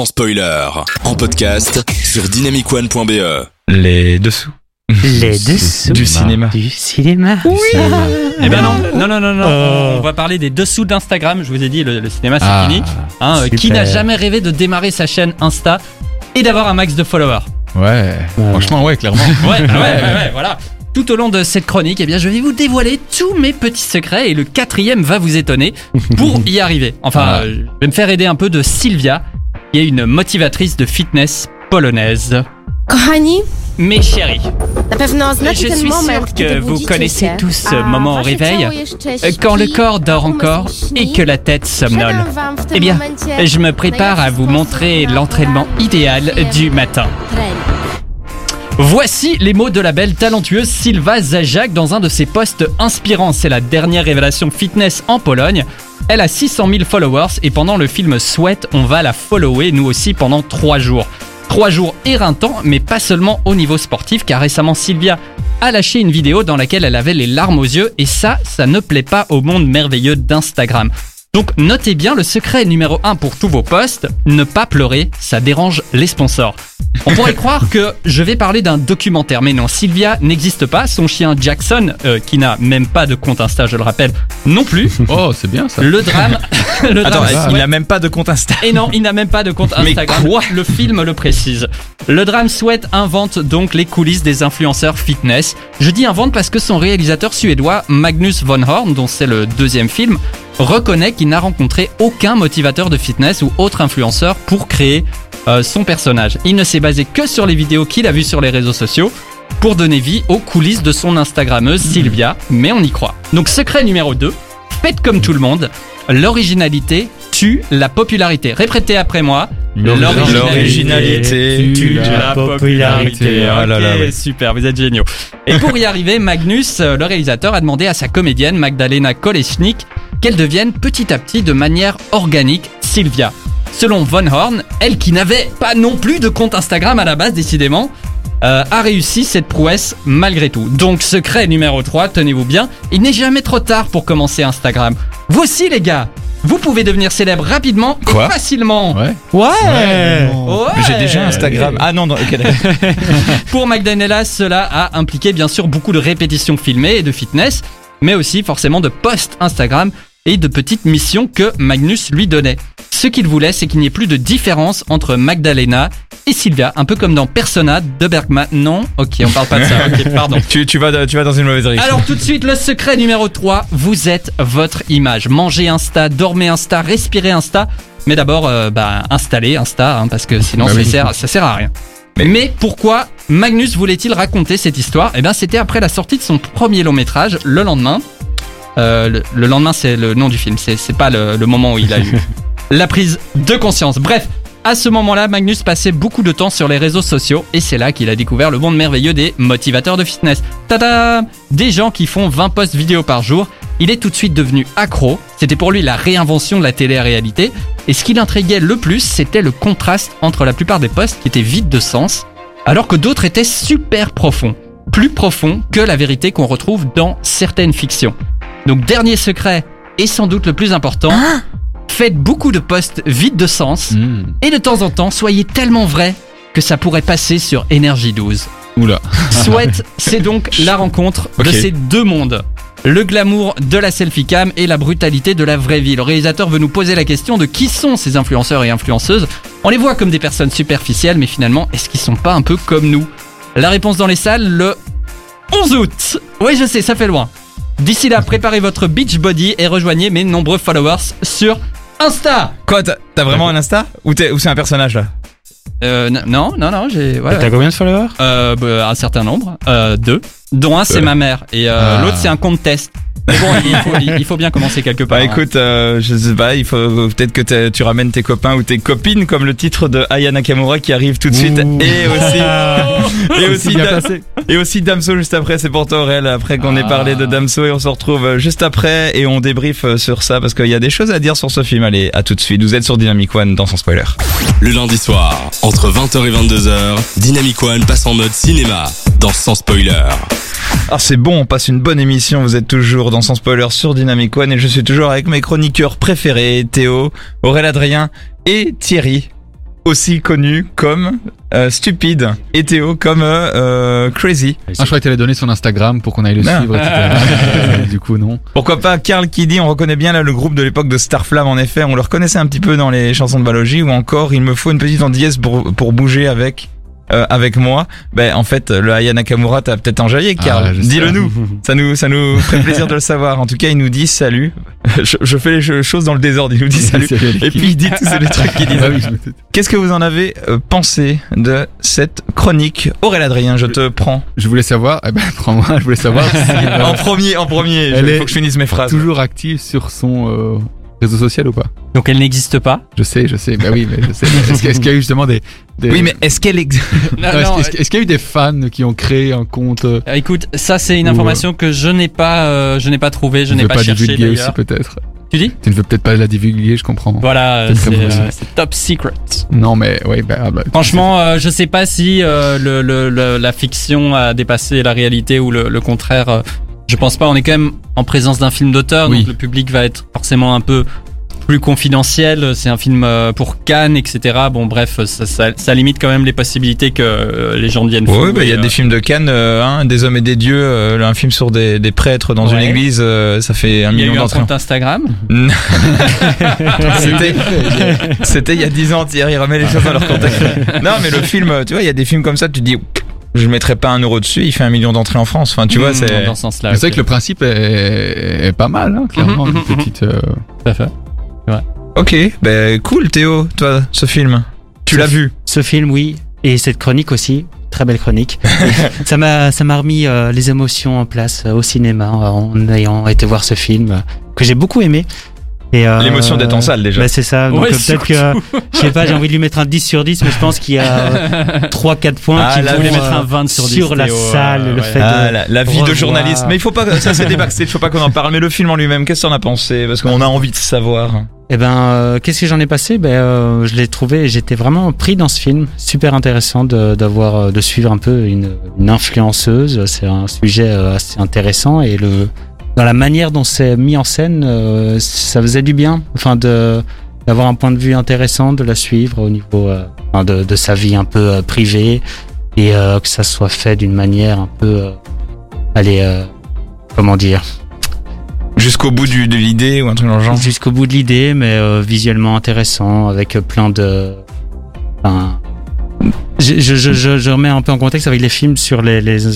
sans spoiler. En podcast sur dynamicone.be. Les dessous. Les dessous Du cinéma. du cinéma. Eh ben non, non, non, non, non. Oh. On va parler des dessous d'Instagram. Je vous ai dit, le, le cinéma c'est Ah. fini. Hein, euh, qui n'a jamais rêvé de démarrer sa chaîne Insta et d'avoir un max de followers Ouais. Franchement, ouais, clairement. Ouais, ouais, ouais, ouais, voilà. Tout au long de cette chronique, eh bien, je vais vous dévoiler tous mes petits secrets et le quatrième va vous étonner pour y arriver. Enfin, Ah. euh, je vais me faire aider un peu de Sylvia, qui est une motivatrice de fitness polonaise. Kochani, Mes chéris, na pewno znacie Je ten suis moment, sûr kiedy que vous budzicie connaissez się, tous ce a moment au wasze réveil, ciało jeszcze quand le corps dort umysł encore śni. et que la tête somnole. Przedam wam w tym Eh bien, momencie je me prépare à vous montrer l'entraînement idéal du matin. trening. Voici les mots de la belle talentueuse Sylva Zajac dans un de ses posts inspirants. C'est la dernière révélation fitness en Pologne. Elle a 600 000 followers et pendant le film Sweat, on va la follower nous aussi pendant 3 jours. 3 jours éreintants, mais pas seulement au niveau sportif, car récemment Sylvia a lâché une vidéo dans laquelle elle avait les larmes aux yeux et ça, ça ne plaît pas au monde merveilleux d'Instagram. Donc notez bien le secret numéro 1 pour tous vos posts, ne pas pleurer, ça dérange les sponsors. On pourrait croire que je vais parler d'un documentaire, mais non, Sylvia n'existe pas. Son chien Jackson, euh, qui n'a même pas de compte Insta, je le rappelle, non plus. Oh, c'est bien ça. Le drame. le Attends, drame il n'a même pas de compte Insta. et non, il n'a même pas de compte Mais Instagram. Le film le précise. Le drame Sweat invente donc les coulisses des influenceurs fitness. Je dis invente parce que son réalisateur suédois Magnus von Horn, dont c'est le deuxième film, reconnaît qu'il n'a rencontré aucun motivateur de fitness ou autre influenceur pour créer euh, son personnage. Il ne s'est basé que sur les vidéos qu'il a vues sur les réseaux sociaux pour donner vie aux coulisses de son Instagrammeuse Sylvia, mais on y croit. Donc secret numéro 2, faites comme tout le monde, l'originalité tue la popularité. Répétez après moi. L'originalité tue la popularité. Ah là là, ouais. super, vous êtes géniaux. Et pour y arriver, Magnus, euh, le réalisateur, a demandé à sa comédienne Magdalena Kolesnik qu'elle devienne petit à petit de manière organique Sylvia. Selon Von Horn, elle qui n'avait pas non plus de compte Instagram à la base, décidément, euh, a réussi cette prouesse malgré tout. Donc secret numéro 3, tenez-vous bien, il n'est jamais trop tard pour commencer Instagram. Vous aussi les gars, vous pouvez devenir célèbre rapidement Quoi et facilement. Ouais. Ouais. Ouais. Mais J'ai déjà Instagram. Ah non, non, ok, d'accord. Pour Magdalena, cela a impliqué bien sûr beaucoup de répétitions filmées et de fitness, mais aussi forcément de posts Instagram et de petites missions que Magnus lui donnait. Ce qu'il voulait, c'est qu'il n'y ait plus de différence entre Magdalena et Sylvia, un peu comme dans Persona de Bergman. Non? Ok, on parle pas de ça. Ok, pardon. tu, tu, vas, tu vas dans une mauvaise direction. Alors tout de suite, le secret numéro 3, vous êtes votre image. Mangez Insta, dormez Insta, respirez Insta. Mais d'abord, euh, bah, installez Insta, hein, parce que sinon Bah ça, oui. sert, ça sert à rien. Mais- Mais, pourquoi Magnus voulait-il raconter cette histoire? Eh bien, c'était après la sortie de son premier long métrage, le lendemain. Euh, le, le lendemain, c'est le nom du film, c'est c'est pas le, le moment où il a eu la prise de conscience. Bref, à ce moment-là, Magnus passait beaucoup de temps sur les réseaux sociaux et c'est là qu'il a découvert le monde merveilleux des motivateurs de fitness. Tada Des gens qui font 20 posts vidéo par jour. Il est tout de suite devenu accro. C'était pour lui la réinvention de la télé-réalité. Et ce qui l'intriguait le plus, c'était le contraste entre la plupart des posts qui étaient vides de sens, alors que d'autres étaient super profonds. Plus profonds que la vérité qu'on retrouve dans certaines fictions. Donc dernier secret, et sans doute le plus important, faites beaucoup de posts vides de sens. Hmm. Et de temps en temps, soyez tellement vrai que ça pourrait passer sur Énergie 12. Oula. Sweat, c'est donc la rencontre de ces deux mondes. Le glamour de la selfie cam et la brutalité de la vraie vie. Le réalisateur veut nous poser la question de qui sont ces influenceurs et influenceuses. On les voit comme des personnes superficielles, mais finalement, est-ce qu'ils sont pas un peu comme nous? La réponse dans les salles le 11 août. Oui, je sais, ça fait loin. D'ici là, préparez votre beach body et rejoignez mes nombreux followers sur Insta. Quoi, t'as vraiment un Insta? Ou, t'es- ou c'est un personnage là? Euh, n- non, non, non, j'ai. ouais, T'as ouais. combien de followers? Euh, bah, un certain nombre, euh, deux, dont un c'est Euh. ma mère et euh, Ah. l'autre c'est un compte test. Mais bon, il faut, il- faut bien commencer quelque part. Bah hein. écoute, euh, je sais pas, il faut peut-être que tu ramènes tes copains ou tes copines comme le titre de Aya Nakamura qui arrive tout de suite. Ouh. Et aussi, et aussi, Da- et aussi Damso juste après, c'est pour toi Aurel, après qu'on ait Ah. parlé de Damso et on se retrouve euh, juste après et on débrief sur ça parce qu'il y a des choses à dire sur ce film. Allez, à tout de suite. Vous êtes sur Dynamic One dans son spoiler. Le lundi soir, entre 20h et 22h, Dynamic One passe en mode cinéma dans Sans Spoiler. Ah c'est bon, on passe une bonne émission, vous êtes toujours dans son spoiler sur Dynamic One et je suis toujours avec mes chroniqueurs préférés, Théo, Aurel Adrien et Thierry. aussi connu comme euh, Stupide et Théo comme euh, euh, Crazy. Ah, je croyais que t'allais donner son Instagram pour qu'on aille le Non. suivre, etc. du coup, non. Pourquoi pas Carl qui dit on reconnaît bien là le groupe de l'époque de Starflame en effet, on le reconnaissait un petit peu dans les chansons de Balogie ou encore il me faut une petite andillaise pour, pour bouger avec euh, avec moi. Ben en fait le Aya Nakamura t'as peut-être enjaillé. Ah, je Dis-le sais. nous. Ça nous ça nous ferait plaisir de le savoir. En tout cas, il nous dit salut. Je, je fais les ch- choses dans le désordre, il nous dit salut. Et puis il dit tous les trucs qu'il dit. Ah oui. Qu'est-ce que vous en avez euh, pensé de cette chronique? Aurélien Adrien, je te prends. Je voulais savoir, eh ben, prends-moi, je voulais savoir si euh, En premier, en premier, il faut que je finisse mes phrases. toujours active sur son euh, réseau social ou pas Donc elle n'existe pas. Je sais, je sais, bah oui, mais je sais. Est-ce qu'il y a eu justement des. des- Oui, mais est-ce qu'elle ex- Non, Non, est-ce qu'il- y a eu des fans qui ont créé un compte euh, euh, écoute, ça c'est une Ou, information que je n'ai pas, euh, je n'ai pas trouvé, je tu n'ai pas, pas cherché divulguer aussi peut-être Tu dis? Tu ne veux peut-être pas la divulguer, je comprends. Voilà, C'est euh, top secret. Non, mais oui, bah, ah bah, Franchement, euh, je sais pas si euh, le, le- le- la fiction a dépassé la réalité ou le, le contraire. Je pense pas. On est quand même en présence d'un film d'auteur, Oui. donc le public va être forcément un peu plus confidentiel. C'est un film euh, pour Cannes, etc. Bon, bref, ça, ça- ça limite quand même les possibilités que euh, les gens deviennent fous. Oui, bah, il y a et, euh, des films de Cannes, euh, hein, des hommes et des dieux, un film sur des, des prêtres dans une église, ça fait un Il y a million eu un d'entrées. compte Instagram. C'était, il y a 10 ans, Thierry remet les choses dans leur contexte. Non, mais le film, tu vois, il y a des films comme ça, tu te dis, je mettrais pas un euro dessus, il fait un million d'entrées en France. Enfin, tu vois, Mm, c'est. dans ce sens-là. Mais c'est vrai que le principe est, est pas mal, hein, clairement. Mhm, une petite. euh, Tout à fait. Ok, ben cool, Théo, toi, ce film. Tu l'as vu Ce film, oui. Et cette chronique aussi. Très belle chronique. Ça m'a, ça m'a remis euh, les émotions en place euh, au cinéma euh, en ayant été voir ce film euh, que j'ai beaucoup aimé. Et, euh, L'émotion d'être en salle, déjà. bah, c'est ça. Donc Ouais, euh, peut-être que, je sais pas, j'ai envie de lui mettre un 10 sur 10, mais je pense qu'il y a 3-4 points Ah, qui vont voulez mettre euh, un 20 sur 10, la Théo, euh, salle, le fait Ah, de... la, la vie de journaliste. Mais il faut pas, ça c'est des backstage, faut pas qu'on en parle. Mais le film en lui-même, qu'est-ce que t'en as pensé? Parce qu'on a envie de savoir. Eh ben, euh, qu'est-ce que j'en ai passé? Ben, euh, je l'ai trouvé. J'étais vraiment pris dans ce film. Super intéressant de d'avoir euh, de suivre un peu une, une influenceuse. C'est un sujet euh, assez intéressant et le dans la manière dont c'est mis en scène, euh, ça faisait du bien. Enfin, de d'avoir un point de vue intéressant, de la suivre au niveau euh, de, de sa vie un peu euh, privée et que ça soit fait d'une manière un peu, allez, comment dire, Jusqu'au bout du, de l'idée ou un truc dans le genre? jusqu'au bout de l'idée, mais visuellement intéressant, avec plein de. Enfin, je, je, je, je, je remets un peu en contexte avec les films sur les, les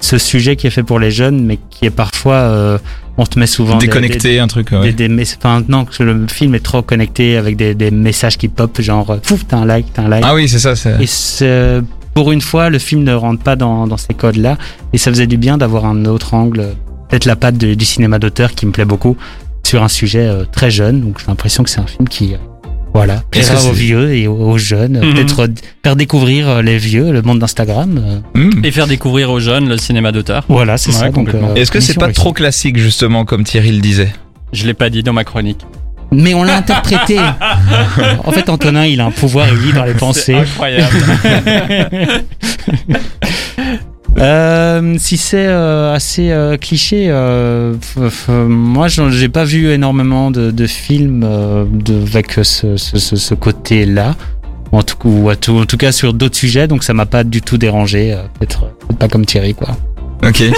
ce sujet qui est fait pour les jeunes, mais qui est parfois euh, on te met souvent des- Déconnecté, un truc. Des, ouais. des, des enfin, non, que le film est trop connecté avec des, des messages qui pop, genre euh, pouf, t'as un like, t'as un like. Ah oui, c'est ça. C'est... Et c'est- pour une fois, le film ne rentre pas dans, dans ces codes-là. Et ça faisait du bien d'avoir un autre angle, peut-être la patte de- du cinéma d'auteur qui me plaît beaucoup, sur un sujet euh, très jeune. Donc j'ai l'impression que c'est un film qui, euh, voilà, plaira aux vieux et aux, jeunes. Mhm. Peut-être euh, faire découvrir euh, les vieux, le monde d'Instagram. euh, Hmm. Et faire découvrir aux jeunes le cinéma d'auteur. voilà, c'est Ouais, ça. Complètement. euh, Est-ce que c'est pas réussie. trop classique, justement, comme Thierry le disait? Je l'ai pas dit dans ma chronique. Mais on l'a interprété. en fait, Antonin, il a un pouvoir, il lit dans les pensées. incroyable. Euh, si c'est euh, assez euh, cliché, euh, moi j'ai pas vu énormément de, de films de, avec ce, ce, ce, ce côté-là. En tout, ou à tout, en tout cas sur d'autres sujets, donc ça m'a pas du tout dérangé. Peut-être pas comme Thierry, quoi. Ok.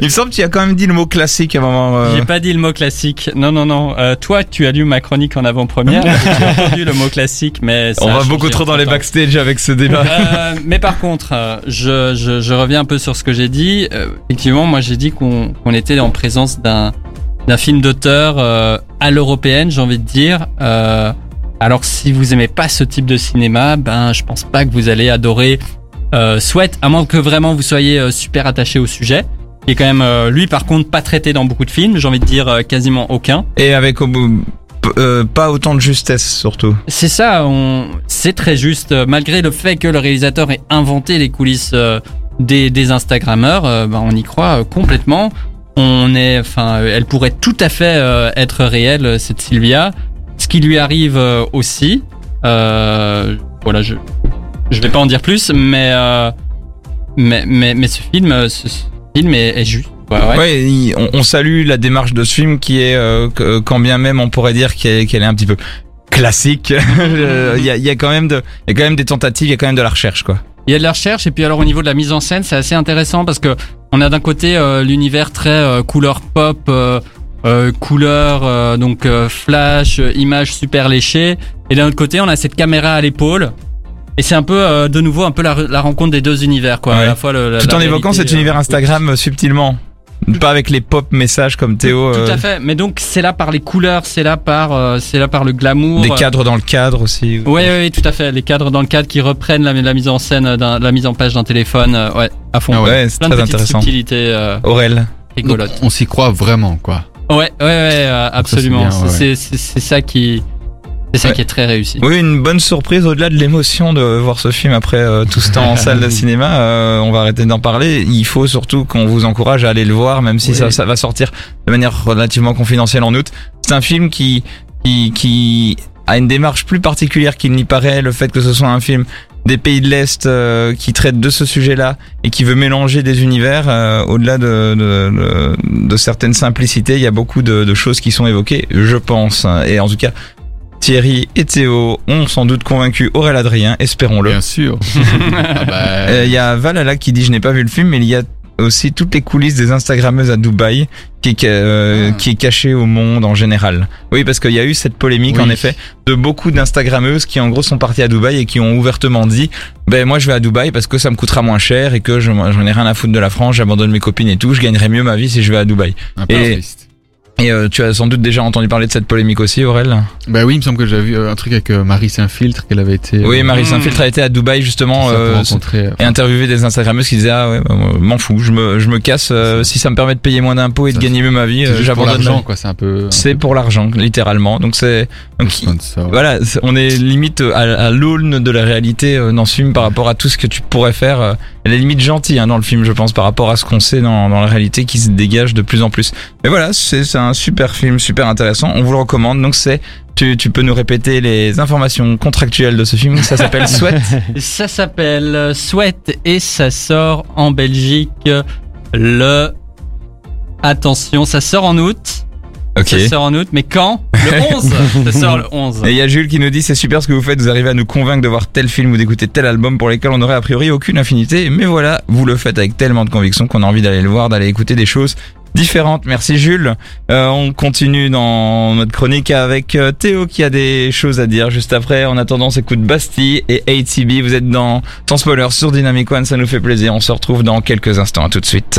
Il me semble que tu as quand même dit le mot classique à un moment. euh, J'ai pas dit le mot classique. Non, non, non. Euh, toi, tu as lu ma chronique en avant-première. tu as entendu le mot classique, mais ça On va beaucoup trop dans les backstage avec ce débat. Euh, mais par contre, euh, je, je, je reviens un peu sur ce que j'ai dit. Effectivement, moi j'ai dit qu'on était en présence d'un d'un film d'auteur à l'européenne, j'ai envie de dire. Alors si vous aimez pas ce type de cinéma, ben je pense pas que vous allez adorer euh, Sweat, à moins que vraiment vous soyez euh, super attaché au sujet. Qui est quand même euh, lui par contre pas traité dans beaucoup de films, j'ai envie de dire quasiment aucun. Et avec au bout- euh, pas autant de justesse, surtout. C'est ça, on... c'est très juste. Malgré le fait que le réalisateur ait inventé les coulisses euh, des, des Instagrammeurs, euh, ben, on y croit complètement. On est, enfin, elle pourrait tout à fait euh, être réelle, cette Sylvia. Ce qui lui arrive euh, aussi. Euh, voilà, je je vais pas en dire plus, mais euh, mais, mais mais ce film, euh, ce, ce film est, est juste. Ouais, ouais. Ouais, on, on salue la démarche de ce film qui est, euh, quand bien même on pourrait dire qu'elle est un petit peu classique. Il y, a, il y a quand même de, il y a quand même des tentatives, il y a quand même de la recherche, quoi. Il y a de la recherche et puis alors au niveau de la mise en scène, c'est assez intéressant parce que on a d'un côté euh, l'univers très euh, couleur pop, euh, euh, couleur euh, donc euh, flash, images super léchées, et d'un autre côté on a cette caméra à l'épaule. Et c'est un peu euh, de nouveau un peu la, la rencontre des deux univers quoi. Ouais. À la fois le, la- Tout la en évoquant cet euh, univers Instagram euh, subtilement. Pas avec les pop messages comme Théo. Tout euh, à fait. Mais donc c'est là par les couleurs, c'est là par euh, c'est là par le glamour. Des cadres dans le cadre aussi. Oui, oui, tout à fait. Les cadres dans le cadre qui reprennent la, la mise en scène, d'un- la mise en page d'un téléphone. euh, ouais, à fond. Ah Ouais, c'est de très petites intéressant. subtilités euh, Aurel. Donc, rigolotes. on s'y croit vraiment, quoi. Ouais, ouais, ouais, euh, absolument. ouais, C'est c'est- c'est ça qui, c'est ça Ouais. qui est très réussi. Oui, une bonne surprise au-delà de l'émotion de voir ce film après euh, tout ce temps en salle de cinéma. euh, on va arrêter d'en parler. Il faut surtout qu'on vous encourage à aller le voir, même si Oui. ça, ça va sortir de manière relativement confidentielle en août. C'est un film qui, qui, qui a une démarche plus particulière qu'il n'y paraît. Le fait que ce soit un film des pays de l'Est euh, qui traite de ce sujet-là et qui veut mélanger des univers, euh, au-delà de, de, de, de certaines simplicités, il y a beaucoup de, de choses qui sont évoquées, je pense. Et en tout cas, Thierry et Théo ont sans doute convaincu Aurélien Adrien, espérons-le. Bien sûr. ah bah, Euh, Il y a Valala qui dit je n'ai pas vu le film, mais il y a aussi toutes les coulisses des Instagrammeuses à Dubaï qui est, euh, Ah. qui est cachée au monde en général. Oui, parce qu'il y a eu cette polémique Oui. en effet de beaucoup d'Instagrammeuses qui en gros sont parties à Dubaï et qui ont ouvertement dit ben moi je vais à Dubaï parce que ça me coûtera moins cher et que je- j'en ai rien à foutre de la France, j'abandonne mes copines et tout, je gagnerai mieux ma vie si je vais à Dubaï. un peu et- triste. Et euh, tu as sans doute déjà entendu parler de cette polémique aussi, Aurel Bah oui, il me semble que j'avais vu euh, un truc avec euh, Marie Saint-Filtre qu'elle avait été. Oui, euh, Marie. Saint-Filtre a été à Dubaï justement rencontrer. et interviewer des Instagrammeuses qui disaient ah ouais bah, m'en fous je me je me casse si ça me permet de payer moins d'impôts et de gagner mieux ma vie c'est euh, juste pour j'abandonne l'argent, quoi. C'est un peu. un c'est pour l'argent littéralement donc c'est voilà c'est- on est limite à, à l'aune de la réalité dans ce film par rapport à tout ce que tu pourrais faire elle est limite gentille hein, dans le film je pense par rapport à ce qu'on sait dans, dans la réalité qui se dégage de plus en plus mais voilà c'est c'est un super film super intéressant on vous le recommande donc c'est tu, tu peux nous répéter les informations contractuelles de ce film ça s'appelle Sweat Ça s'appelle Sweat et ça sort en Belgique le. Attention, ça sort en août. ok Ça sort en août, mais quand? Le 11. ça sort le 11. Et il y a Jules qui nous dit c'est super ce que vous faites, vous arrivez à nous convaincre de voir tel film ou d'écouter tel album pour lesquels on n'aurait a priori aucune affinité, mais voilà, vous le faites avec tellement de conviction qu'on a envie d'aller le voir, d'aller écouter des choses différentes. Merci Jules. Euh, on continue dans notre chronique avec euh, Théo qui a des choses à dire juste après. En attendant, on s'écoute Bastille et ATB. Vous êtes dans Sans Spoiler sur Dynamic One, ça nous fait plaisir. On se retrouve dans quelques instants. À tout de suite.